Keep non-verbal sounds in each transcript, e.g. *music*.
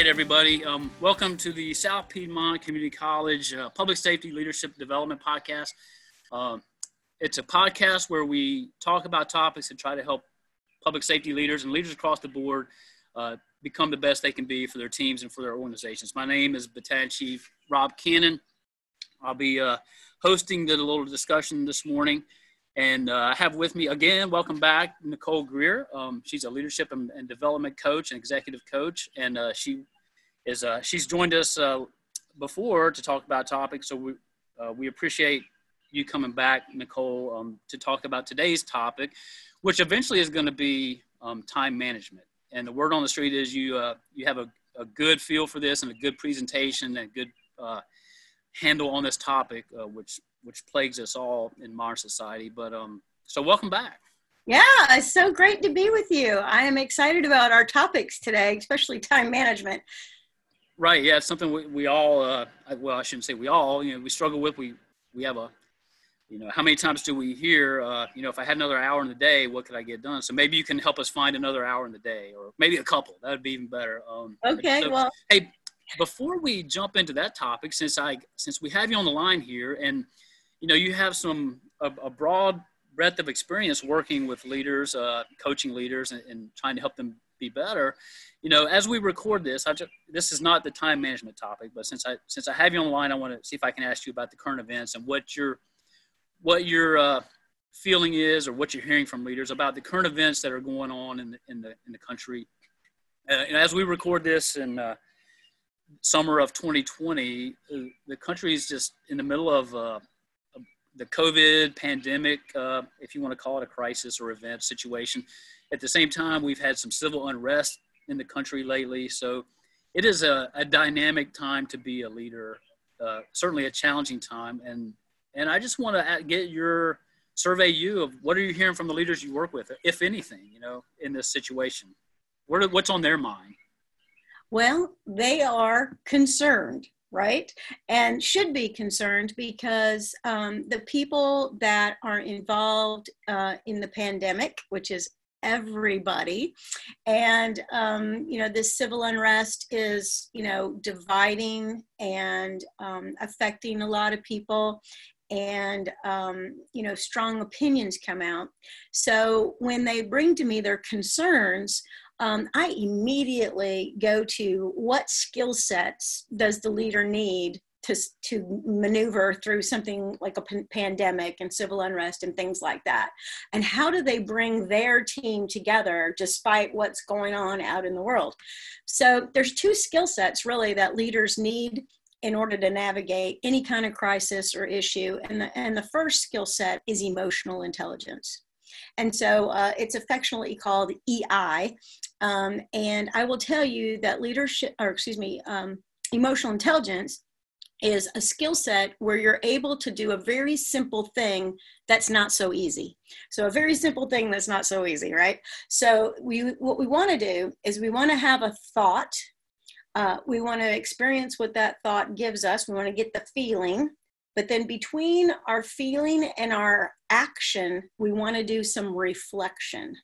right, everybody. Um, welcome to the South Piedmont Community College uh, Public Safety Leadership Development Podcast. Um, it's a podcast where we talk about topics and try to help public safety leaders and leaders across the board uh, become the best they can be for their teams and for their organizations. My name is Battalion Chief Rob Cannon. I'll be uh, hosting the little discussion this morning. And uh, I have with me again, welcome back, Nicole Greer. Um, she's a leadership and, and, development coach and executive coach, and uh, she is uh, she's joined us uh, before to talk about topics. So we uh, we appreciate you coming back, Nicole, um, to talk about today's topic, which eventually is going to be um, time management. And the word on the street is you uh, you have a, a, good feel for this and a good presentation and a good handle on this topic, which which plagues us all in modern society. But um, so welcome back. Yeah, it's so great to be with you. I am excited about our topics today, especially time management. Right. Yeah, it's something we, we all. Uh, well, I shouldn't say we all. You know, we struggle with. We we have a. You know, how many times do we hear? Uh, you know, if I had another hour in the day, what could I get done? So maybe you can help us find another hour in the day, or maybe a couple. That would be even better. Um, okay. So, well, hey, before we jump into that topic, since I since we have you on the line here, and you know, you have some a, a broad breadth of experience working with leaders, uh, coaching leaders, and, and, trying to help them be better. You know, as we record this, I just, this is not the time management topic, but since I since I have you on the line, I want to see if I can ask you about the current events and what your what your uh, feeling is, or what you're hearing from leaders about the current events that are going on in the in the in the country. Uh, and as we record this in uh, summer of 2020, uh, the country is just in the middle of uh, the COVID pandemic, uh, if you want to call it a crisis or event situation. At the same time, we've had some civil unrest in the country lately. So it is a, a dynamic time to be a leader, uh, certainly a challenging time. And, and I just want to get your survey you of what are you hearing from the leaders you work with, if anything, you know, in this situation? What, what's on their mind? Well, they are concerned right? And should be concerned because um, the people that are involved uh, in the pandemic, which is everybody, and um, you know, this civil unrest is you know dividing and um, affecting a lot of people. And um, you know, strong opinions come out. So when they bring to me their concerns, um, I immediately go to what skill sets does the leader need to, to maneuver through something like a p- pandemic and civil unrest and things like that? And how do they bring their team together despite what's going on out in the world? So there's two skill sets really that leaders need in order to navigate any kind of crisis or issue. And the, and the first skill set is emotional intelligence. And so uh, it's affectionately called EI. Um, and I will tell you that leadership, or excuse me, um, emotional intelligence is a skill set where you're able to do a very simple thing that's not so easy. So a very simple thing that's not so easy, right? So we what we want to do is we want to have a thought. Uh, we want to experience what that thought gives us. We want to get the feeling. But then between our feeling and our action, we want to do some reflection.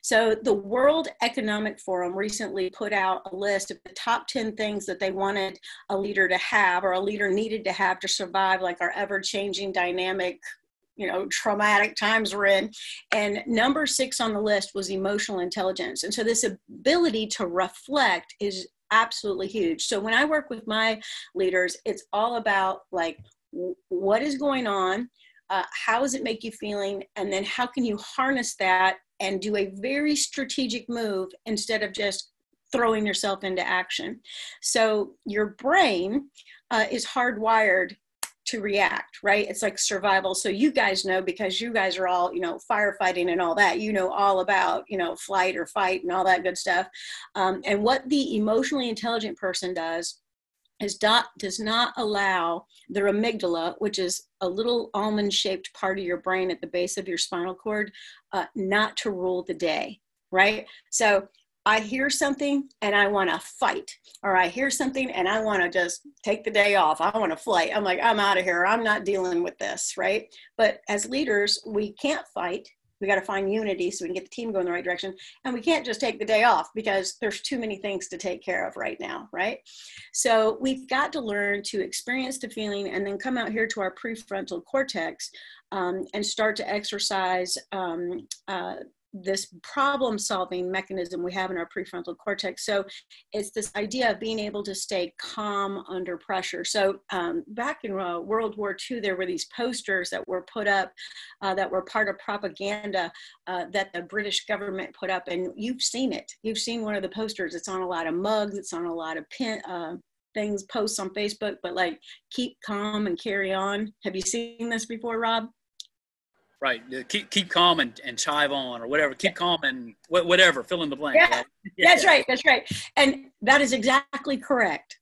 So, the World Economic Forum recently put out a list of the top 10 things that they wanted a leader to have or a leader needed to have to survive, like our ever changing dynamic you know traumatic times we're in. And number six on the list was emotional intelligence. And so this ability to reflect is absolutely huge. So when i work with my leaders it's all about like what is going on uh, how does it make you feeling and then how can you harness that and do a very strategic move instead of just throwing yourself into action? So your brain uh, is hardwired to react right? It's like survival. So you guys know because you guys are all you know firefighting and all that you know all about you know flight or fight and all that good stuff. Um, and what the emotionally intelligent person does is dot does not allow the amygdala, which is a little almond shaped part of your brain at the base of your spinal cord, uh, not to rule the day, right? So I hear something and I want to fight, or I hear something and I want to just take the day off. I want to flight. I'm like, I'm out of here. I'm not dealing with this, right? But as leaders, we can't fight we got to find unity so we can get the team going the right direction. And we can't just take the day off because there's too many things to take care of right now right? So we've got to learn to experience the feeling and then come out here to our prefrontal cortex um, and start to exercise um, uh, this problem solving mechanism we have in our prefrontal cortex. So it's this idea of being able to stay calm under pressure. So um, back in uh, World War II, there were these posters that were put up uh, that were part of propaganda uh, that the British government put up. And you've seen it. You've seen one of the posters. It's on a lot of mugs, it's on a lot of pin, uh, things, posts on Facebook, but like keep calm and carry on. Have you seen this before, Rob? Right. Keep keep calm and, and chive on or whatever. Keep calm and whatever. Fill in the blank. Yeah. Right? *laughs* yeah. That's right. That's right. And that is exactly correct.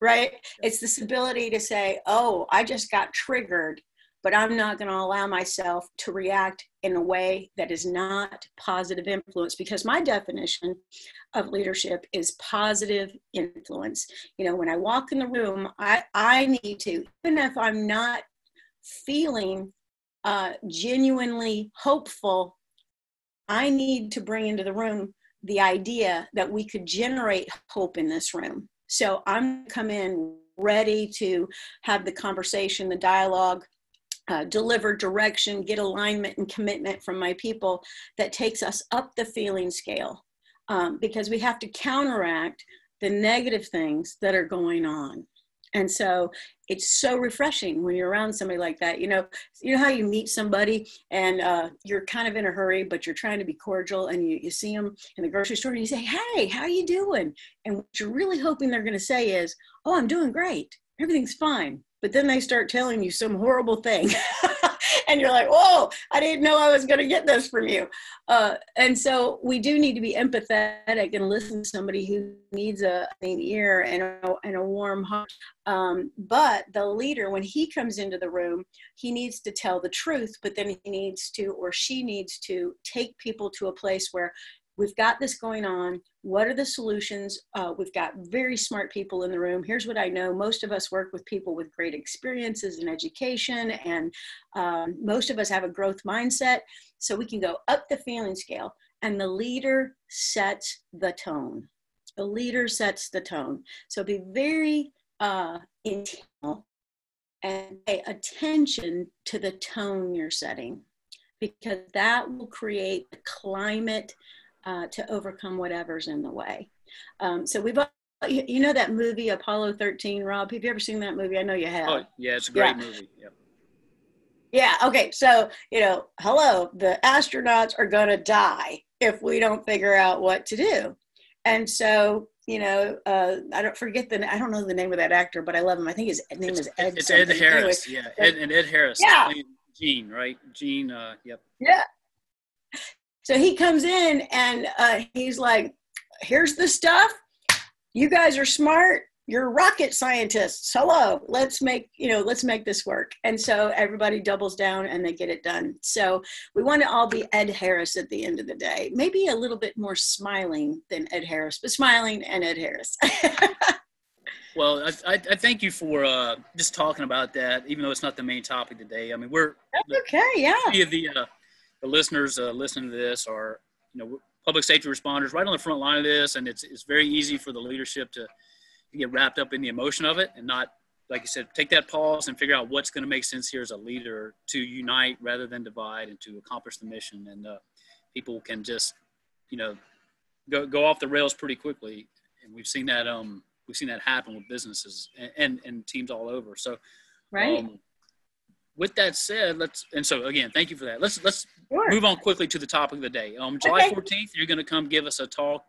Right. It's this ability to say, oh, I just got triggered, but I'm not going to allow myself to react in a way that is not positive influence because my definition of leadership is positive influence. You know, when I walk in the room, I, I need to, even if I'm not feeling uh, genuinely hopeful, I need to bring into the room the idea that we could generate hope in this room. So I'm come in ready to have the conversation, the dialogue, uh, deliver direction, get alignment and commitment from my people that takes us up the feeling scale um, because we have to counteract the negative things that are going on. And so it's so refreshing when you're around somebody like that. You know, you know how you meet somebody and uh, you're kind of in a hurry, but you're trying to be cordial, and you, you see them in the grocery store and you say, "Hey, how you doing?" And what you're really hoping they're going to say is, "Oh, I'm doing great. Everything's fine." But then they start telling you some horrible thing. *laughs* *laughs* and you're like, whoa, I didn't know I was going to get this from you. Uh, and so we do need to be empathetic and listen to somebody who needs a an ear and a, and a warm heart. Um, but the leader, when he comes into the room, he needs to tell the truth, but then he needs to, or she needs to take people to a place where we've got this going on. What are the solutions? Uh, we've got very smart people in the room. Here's what I know most of us work with people with great experiences in education, and um, most of us have a growth mindset. So we can go up the feeling scale, and the leader sets the tone. The leader sets the tone. So be very uh, intentional and pay attention to the tone you're setting because that will create a climate uh, to overcome whatever's in the way. Um, so we've you know that movie Apollo 13, Rob? Have you ever seen that movie? I know you have. Oh, yeah, it's a great yeah. movie. Yep. Yeah, okay. So, you know, hello, the astronauts are going to die if we don't figure out what to do. And so, you know, uh, I don't forget the, I don't know the name of that actor, but I love him. I think his name it's, is Ed. It's something. Ed Harris. Anyway, yeah. Ed, and Ed Harris. Yeah. Gene, right? Gene, uh, yep. Yeah. So he comes in and uh, he's like, here's the stuff. You guys are smart. You're rocket scientists. Hello, let's make, you know, let's make this work. And so everybody doubles down and they get it done. So we want to all be Ed Harris at the end of the day. Maybe a little bit more smiling than Ed Harris, but smiling and Ed Harris. *laughs* Well, I, I, thank you for uh, just talking about that, even though it's not the main topic today. I mean, we're That's okay, yeah. The uh, the listeners uh, listening to this are, you know, public safety responders right on the front line of this, and it's it's very easy for the leadership to, to get wrapped up in the emotion of it and not, like you said, take that pause and figure out what's going to make sense here as a leader to unite rather than divide and to accomplish the mission. And uh, people can just, you know, go go off the rails pretty quickly, and we've seen that um we've seen that happen with businesses and and, and teams all over. So. Right. Um, with that said, let's and so again, thank you for that. Let's let's sure. move on quickly to the topic of the day. Um, July fourteenth, you're going to come give us a talk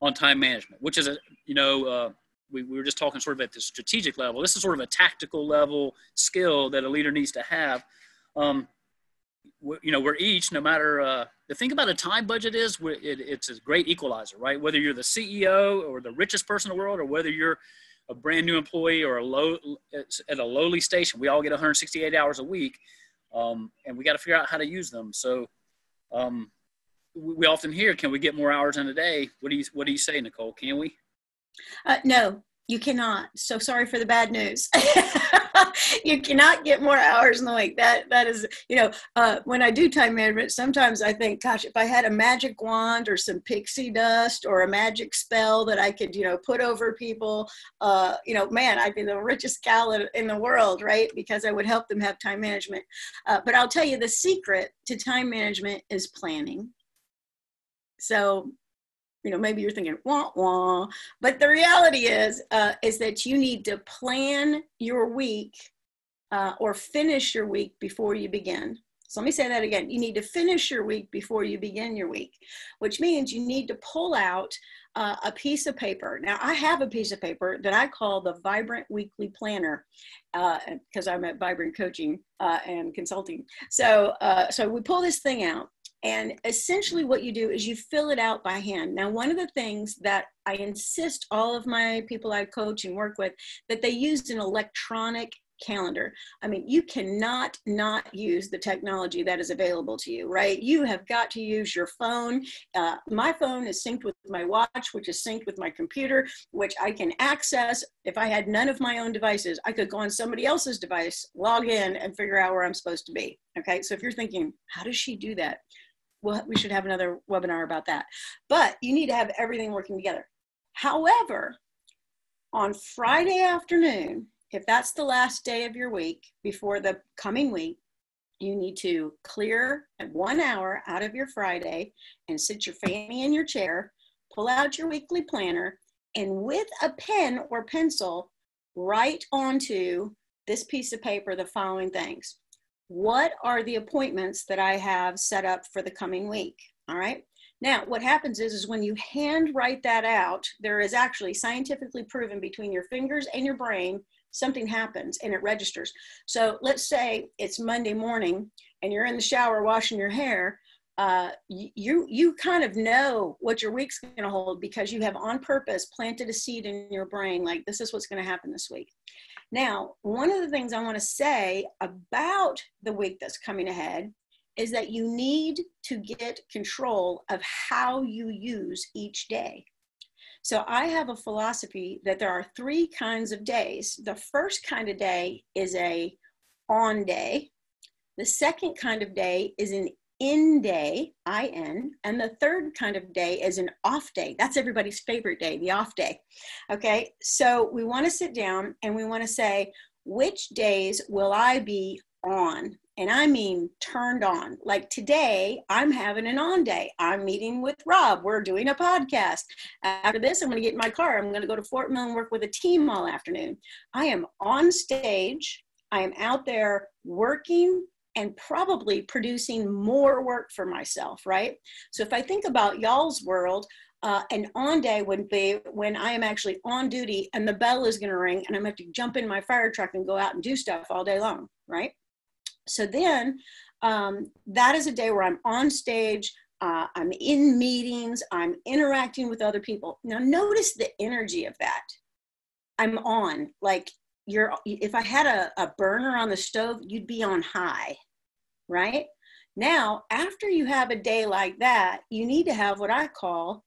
on time management, which is a you know uh, we, we were just talking sort of at the strategic level. This is sort of a tactical level skill that a leader needs to have. Um, you know, we're each, no matter uh, the thing about a time budget is, it, it's a great equalizer, right? Whether you're the CEO or the richest person in the world, or whether you're a brand new employee or a low at a lowly station. We all get 168 hours a week, um, and we got to figure out how to use them. So um, we often hear, "Can we get more hours in a day?" What do you What do you say, Nicole? Can we? Uh, no, you cannot. So sorry for the bad news. *laughs* you cannot get more hours in the week. That that is, you know, uh, when I do time management, sometimes I think, gosh, if I had a magic wand or some pixie dust or a magic spell that I could, you know, put over people, uh, you know, man, I'd be the richest gal in the world, right? Because I would help them have time management. Uh, but I'll tell you, the secret to time management is planning. So you know maybe you're thinking wah wah. But the reality is uh, is that you need to plan your week uh, or finish your week before you begin. So let me say that again. You need to finish your week before you begin your week which means you need to pull out uh, a piece of paper. Now i have a piece of paper that i call the vibrant weekly planner because uh, i'm at vibrant coaching uh, and consulting. So uh, so we pull this thing out and essentially, what you do is you fill it out by hand. Now, one of the things that I insist all of my people I coach and work with that they use an electronic calendar. I mean, you cannot not use the technology that is available to you, right? You have got to use your phone. Uh, my phone is synced with my watch, which is synced with my computer, which I can access. If I had none of my own devices, I could go on somebody else's device, log in, and figure out where I'm supposed to be. Okay, so if you're thinking, how does she do that? Well, we should have another webinar about that. But you need to have everything working together. However, on Friday afternoon, if that's the last day of your week before the coming week, you need to clear one hour out of your Friday and sit your fanny in your chair, pull out your weekly planner, and with a pen or pencil, write onto this piece of paper the following things what are the appointments that I have set up for the coming week? All right. Now, what happens is, is when you hand write that out, there is actually scientifically proven between your fingers and your brain, something happens and it registers. So let's say it's Monday morning and you're in the shower washing your hair. Uh, you you kind of know what your week's going to hold because you have on purpose planted a seed in your brain like this is what's going to happen this week now, one of the things I want to say about the week that's coming ahead is that you need to get control of how you use each day. So I have a philosophy that there are three kinds of days. The first kind of day is a on day. The second kind of day is an in day, IN, and the third kind of day is an off day. That's everybody's favorite day, the off day. Okay, so we want to sit down and we want to say, which days will I be on? And I mean turned on. Like today, I'm having an on day. I'm meeting with Rob. We're doing a podcast. After this, I'm going to get in my car. I'm going to go to Fort Mill and work with a team all afternoon. I am on stage. I am out there working and probably producing more work for myself, right? So if I think about y'all's world, uh, an on day would be when I am actually on duty and the bell is going to ring and I'm going to have to jump in my fire truck and go out and do stuff all day long, right? So then um, that is a day where I'm on stage, uh, I'm in meetings, I'm interacting with other people. Now, notice the energy of that. I'm on, like you're if i had a, a burner on the stove you'd be on high right? Now after you have a day like that you need to have what i call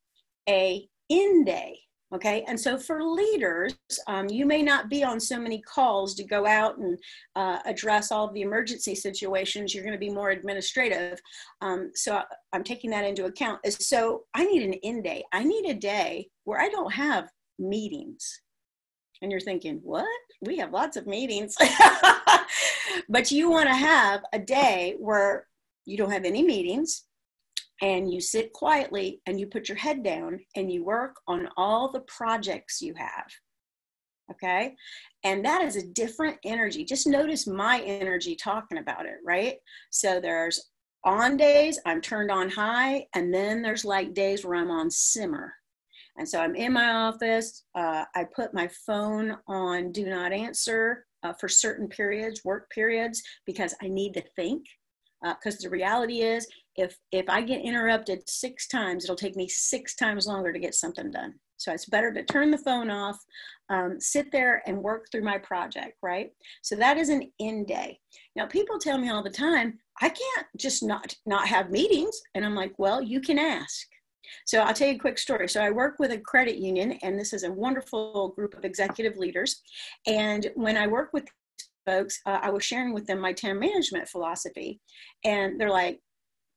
a in day okay? And so for leaders um, you may not be on so many calls to go out and uh, address all of the emergency situations. You're going to be more administrative. Um, so i'm taking that into account. So i need an in day. I need a day where i don't have meetings and you're thinking, what? We have lots of meetings. *laughs* but you want to have a day where you don't have any meetings and you sit quietly and you put your head down and you work on all the projects you have. Okay. And that is a different energy. Just notice my energy talking about it, right? So there's on days I'm turned on high, and then there's like days where I'm on simmer. And so I'm in my office. Uh, I put my phone on do not answer uh, for certain periods, work periods, because I need to think. Because uh, the reality is, if if I get interrupted six times, it'll take me six times longer to get something done. So it's better to turn the phone off, um, sit there and work through my project, right? So that is an in day. Now people tell me all the time, I can't just not not have meetings, and I'm like, well, you can ask. So I'll tell you a quick story. So I work with a credit union, and this is a wonderful group of executive leaders. And when I work with folks, uh, I was sharing with them my time management philosophy, and they're like,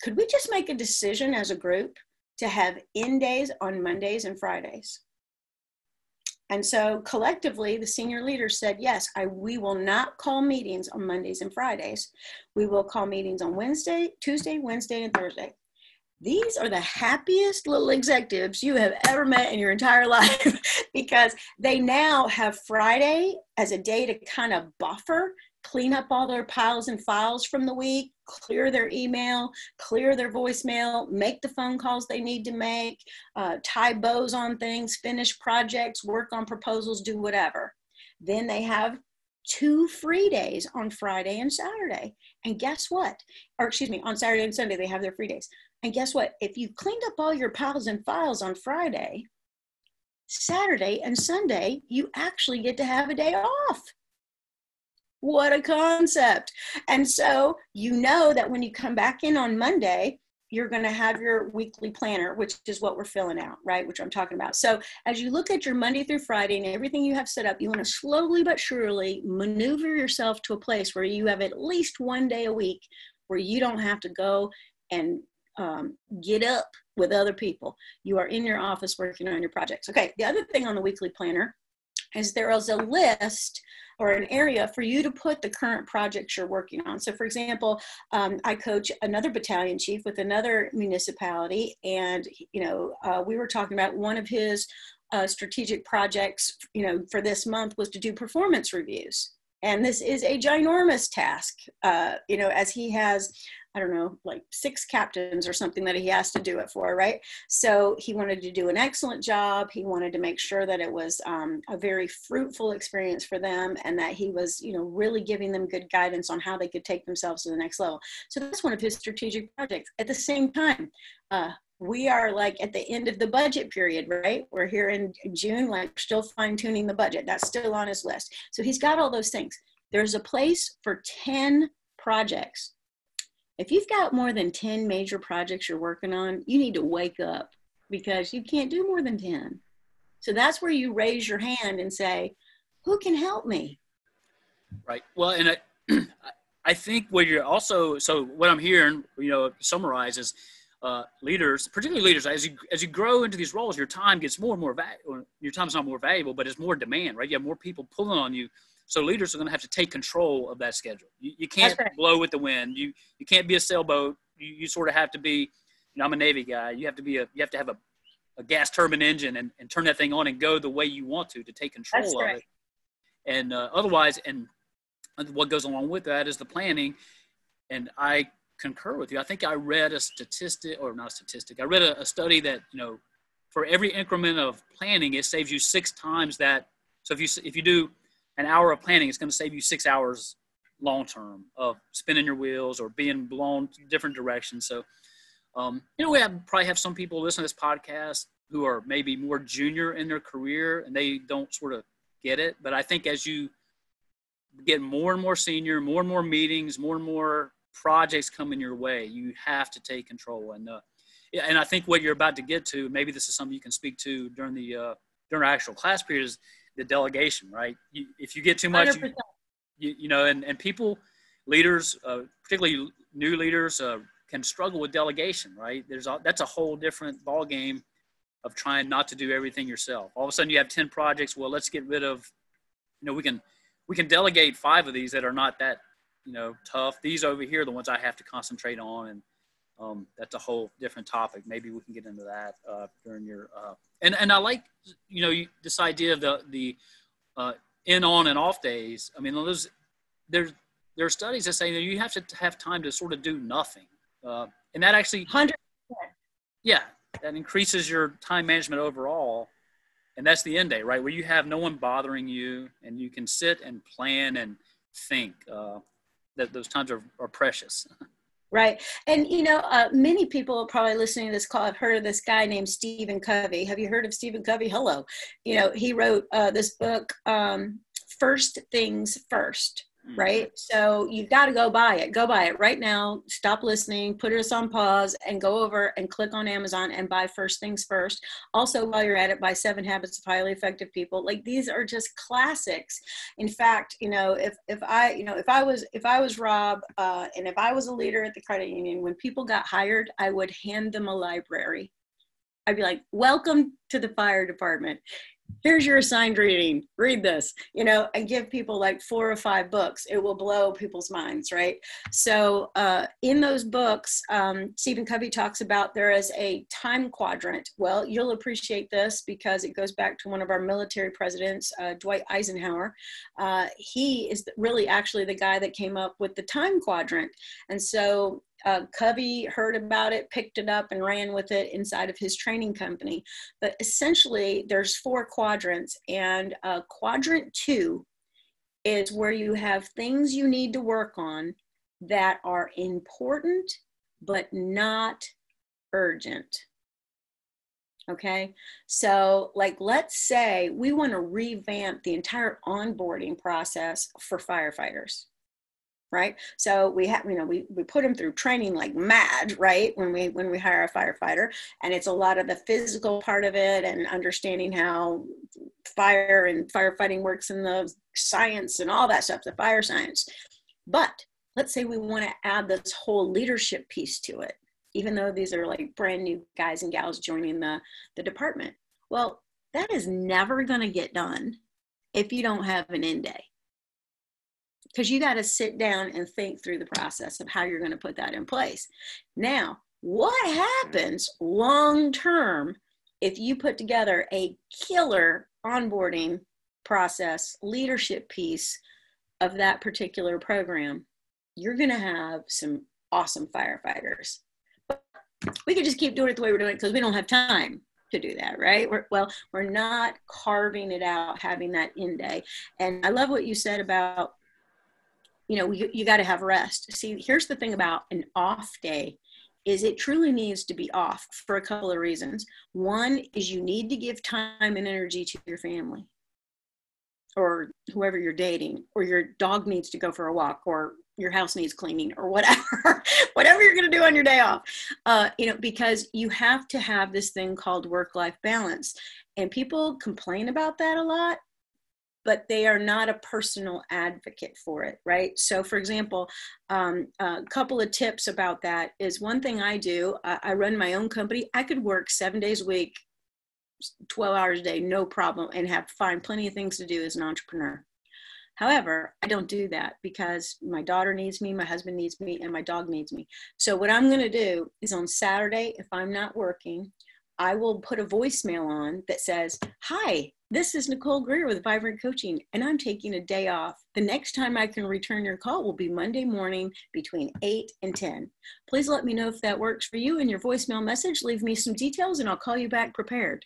could we just make a decision as a group to have in days on Mondays and Fridays? And so collectively, the senior leaders said, yes, I, we will not call meetings on Mondays and Fridays. We will call meetings on Wednesday, Tuesday, Wednesday, and Thursday. These are the happiest little executives you have ever met in your entire *laughs* life because they now have Friday as a day to kind of buffer clean up all their piles and files from the week, clear their email, clear their voicemail, make the phone calls they need to make, uh, tie bows on things, finish projects, work on proposals, do whatever. Then they have two free days on Friday and Saturday. And guess what? Or excuse me, on Saturday and Sunday, they have their free days. And guess what? If you cleaned up all your piles and files on Friday, Saturday and Sunday, you actually get to have a day off. What a concept. And so you know that when you come back in on Monday, you're going to have your weekly planner, which is what we're filling out, right? Which I'm talking about. So as you look at your Monday through Friday and everything you have set up, you want to slowly but surely maneuver yourself to a place where you have at least one day a week where you don't have to go and um, get up with other people. You are in your office working on your projects. Okay, the other thing on the weekly planner is there is a list or an area for you to put the current projects you're working on. So, for example, um, I coach another battalion chief with another municipality, and you know, uh, we were talking about one of his uh, strategic projects, you know, for this month was to do performance reviews. And this is a ginormous task, uh, you know, as he has I don't know, like six captains or something that he has to do it for, right? So he wanted to do an excellent job. He wanted to make sure that it was um, a very fruitful experience for them and that he was, you know, really giving them good guidance on how they could take themselves to the next level. So that's one of his strategic projects. At the same time, uh, we are like at the end of the budget period, right? We're here in June, like still fine tuning the budget. That's still on his list. So he's got all those things. There's a place for 10 projects if you've got more than 10 major projects you're working on, you need to wake up because you can't do more than 10. So that's where you raise your hand and say, who can help me? Right. Well, and I, *clears throat* I think what you're also, so what I'm hearing, you know, summarizes uh, leaders, particularly leaders, as you, as you grow into these roles, your time gets more and more valuable. Your time's not more valuable, but it's more demand, right? You have more people pulling on you so leaders are going to have to take control of that schedule. You, you can't right. blow with the wind. You you can't be a sailboat. You, you sort of have to be. You know, I'm a Navy guy. You have to be a. You have to have a, a gas turbine engine and, and turn that thing on and go the way you want to to take control That's of right. it. And uh, otherwise, and what goes along with that is the planning. And I concur with you. I think I read a statistic, or not a statistic. I read a, a study that you know, for every increment of planning, it saves you six times that. So if you if you do an hour of planning is going to save you six hours long term of spinning your wheels or being blown different directions. So, um, you know, we probably have some people listen to this podcast who are maybe more junior in their career and they don't sort of get it. But I think as you get more and more senior, more and more meetings, more and more projects coming your way, you have to take control. And uh, and I think what you're about to get to, maybe this is something you can speak to during the uh, during our actual class period, is the delegation, right? You, if you get too much, you, you, you, know, and, and people, leaders, uh, particularly new leaders, uh, can struggle with delegation, right? There's a, that's a whole different ball game of trying not to do everything yourself. All of a sudden, you have ten projects. Well, let's get rid of, you know, we can we can delegate five of these that are not that, you know, tough. These over here are the ones I have to concentrate on, and um, that's a whole different topic. Maybe we can get into that uh, during your uh, and and I like you know this idea of the the uh, in on and off days. I mean, there's there's there are studies that say that you have to have time to sort of do nothing, uh, and that actually hundred yeah that increases your time management overall, and that's the in day right where you have no one bothering you and you can sit and plan and think. Uh, that those times are, are precious. *laughs* Right. And, you know, uh, many people probably listening to this call have heard of this guy named Stephen Covey. Have you heard of Stephen Covey? Hello. You know, he wrote uh, this book, um, First Things First. Mm-hmm. right? So you've got to go buy it. Go buy it right now. Stop listening, put us on pause, and go over and click on Amazon and buy First Things First. Also, while you're at it, buy Seven Habits of Highly Effective People. Like these are just classics. In fact, you know, if if I, you know, if I was if I was Rob, uh, and if I was a leader at the credit union, when people got hired, I would hand them a library. I'd be like, "Welcome to the fire department here's your assigned reading. Read this you know and give people like four or five books. It will blow people's minds right? So uh, in those books um, stephen covey talks about there is a time quadrant. Well you'll appreciate this because it goes back to one of our military presidents uh, dwight eisenhower. Uh, he is really actually the guy that came up with the time quadrant. And so uh, Covey heard about it, picked it up, and ran with it inside of his training company. But essentially, there's four quadrants, and uh, quadrant two is where you have things you need to work on that are important but not urgent. Okay, so like let's say we want to revamp the entire onboarding process for firefighters right? So we have you know we, we put them through training like mad right when we when we hire a firefighter and it's a lot of the physical part of it and understanding how fire and firefighting works in the science and all that stuff the fire science. But let's say we want to add this whole leadership piece to it even though these are like brand new guys and gals joining the the department. Well that is never going to get done if you don't have an in day because you got to sit down and think through the process of how you're going to put that in place. Now, what happens long term if you put together a killer onboarding process, leadership piece of that particular program? You're going to have some awesome firefighters. But we could just keep doing it the way we're doing it because we don't have time to do that, right? We're, well, we're not carving it out, having that in day. And I love what you said about you know you, you got to have rest. See here's the thing about an off day is it truly needs to be off for a couple of reasons. One is you need to give time and energy to your family or whoever you're dating or your dog needs to go for a walk or your house needs cleaning or whatever *laughs* whatever you're going to do on your day off. Uh, you know because you have to have this thing called work life balance and people complain about that a lot but they are not a personal advocate for it, right? So, for example, um, a couple of tips about that is one thing I do, I, I run my own company. I could work seven days a week, 12 hours a day, no problem, and have find plenty of things to do as an entrepreneur. However, I don't do that because my daughter needs me, my husband needs me, and my dog needs me. So, what I'm going to do is on Saturday, if I'm not working, I will put a voicemail on that says, Hi, this is Nicole Greer with Vibrant Coaching, and I'm taking a day off. The next time I can return your call will be Monday morning between 8 and 10. Please let me know if that works for you in your voicemail message. Leave me some details and I'll call you back prepared.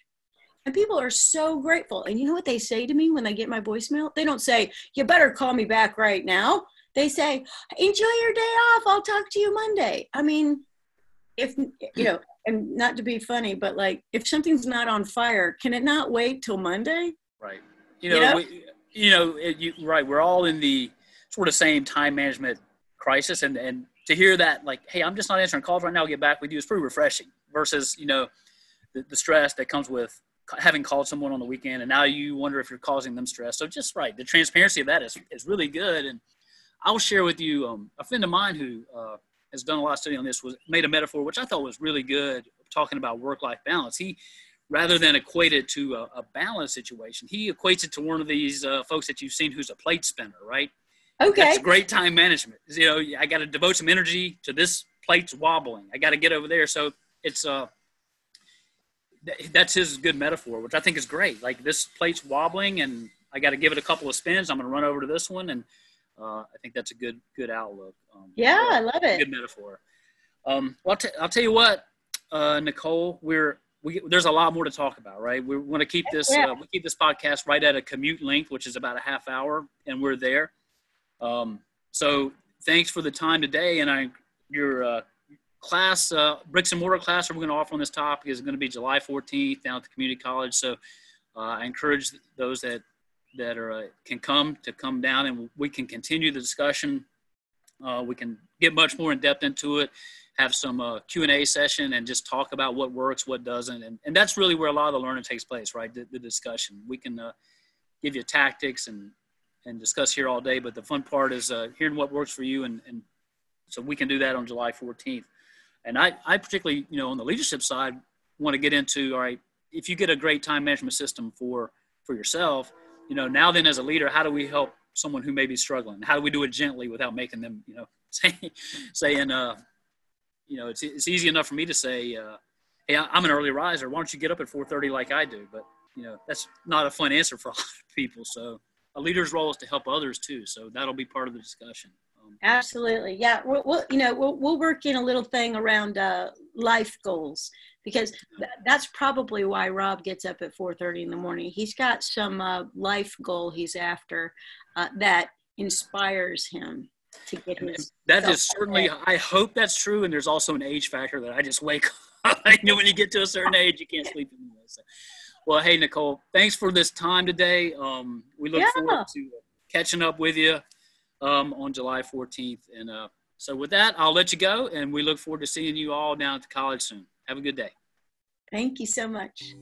And people are so grateful. And you know what they say to me when they get my voicemail? They don't say, You better call me back right now. They say, Enjoy your day off. I'll talk to you Monday. I mean, if you know and not to be funny, but like if something's not on fire, can it not wait till Monday? Right. You know, you know, we, you know it, you, right. We're all in the sort of same time management crisis, and and to hear that, like, hey, I'm just not answering calls right now. I'll get back with you is pretty refreshing. Versus, you know, the, the stress that comes with having called someone on the weekend, and now you wonder if you're causing them stress. So just right, the transparency of that is is really good. And I'll share with you um, a friend of mine who. Uh, has done a lot of study on this was made a metaphor which I thought was really good talking about work life balance. He rather than equate it to a, a balance situation, he equates it to one of these uh, folks that you've seen who's a plate spinner, right? Okay. That's great time management. You know, I got to devote some energy to this plate's wobbling. I got to get over there. So it's uh that's his good metaphor, which I think is great. Like this plate's wobbling, and I got to give it a couple of spins. I'm going to run over to this one, and uh, I think that's a good good outlook. Um, yeah, I love it. Good metaphor. Um, well, I'll, t- I'll tell you what, uh, Nicole, we're we, there's a lot more to talk about, right? We want to keep this yeah. uh, we keep this podcast right at a commute length, which is about a half hour, and we're there. Um, so thanks for the time today, and I your uh, class uh, bricks and mortar class we're going to offer on this topic is going to be July 14th down at the community college. So uh, I encourage those that that are uh, can come to come down and we can continue the discussion. Uh, we can get much more in depth into it, have some uh, Q and A session, and just talk about what works, what doesn't, and and that's really where a lot of the learning takes place, right? The, the discussion. We can uh, give you tactics and and discuss here all day, but the fun part is uh, hearing what works for you, and and so we can do that on July 14th. And I I particularly you know on the leadership side want to get into all right if you get a great time management system for for yourself you know now then as a leader how do we help someone who may be struggling? How do we do it gently without making them you know *laughs* say, saying uh you know it's, it's easy enough for me to say uh hey i'm an early riser. Why don't you get up at 4.30 like i do? But you know that's not a fun answer for *laughs* a lot of people. So a leader's role is to help others too. So that'll be part of the discussion. Um, absolutely. Yeah. We'll, we'll, you know we'll, we'll work in a little thing around uh, life goals because th- that's probably why Rob gets up at 4:30 in the morning. He's got some uh, life goal he's after uh, that inspires him to get his. That is certainly. Ahead. I hope that's true, and there's also an age factor that I just wake *laughs* up. I know when you get to a certain age, you can't sleep anymore. So. Well, hey Nicole, thanks for this time today. Um, we look yeah. forward to catching up with you um, on July 14th, and uh, so with that, I'll let you go, and we look forward to seeing you all down at the college soon. Have a good day. Thank you so much.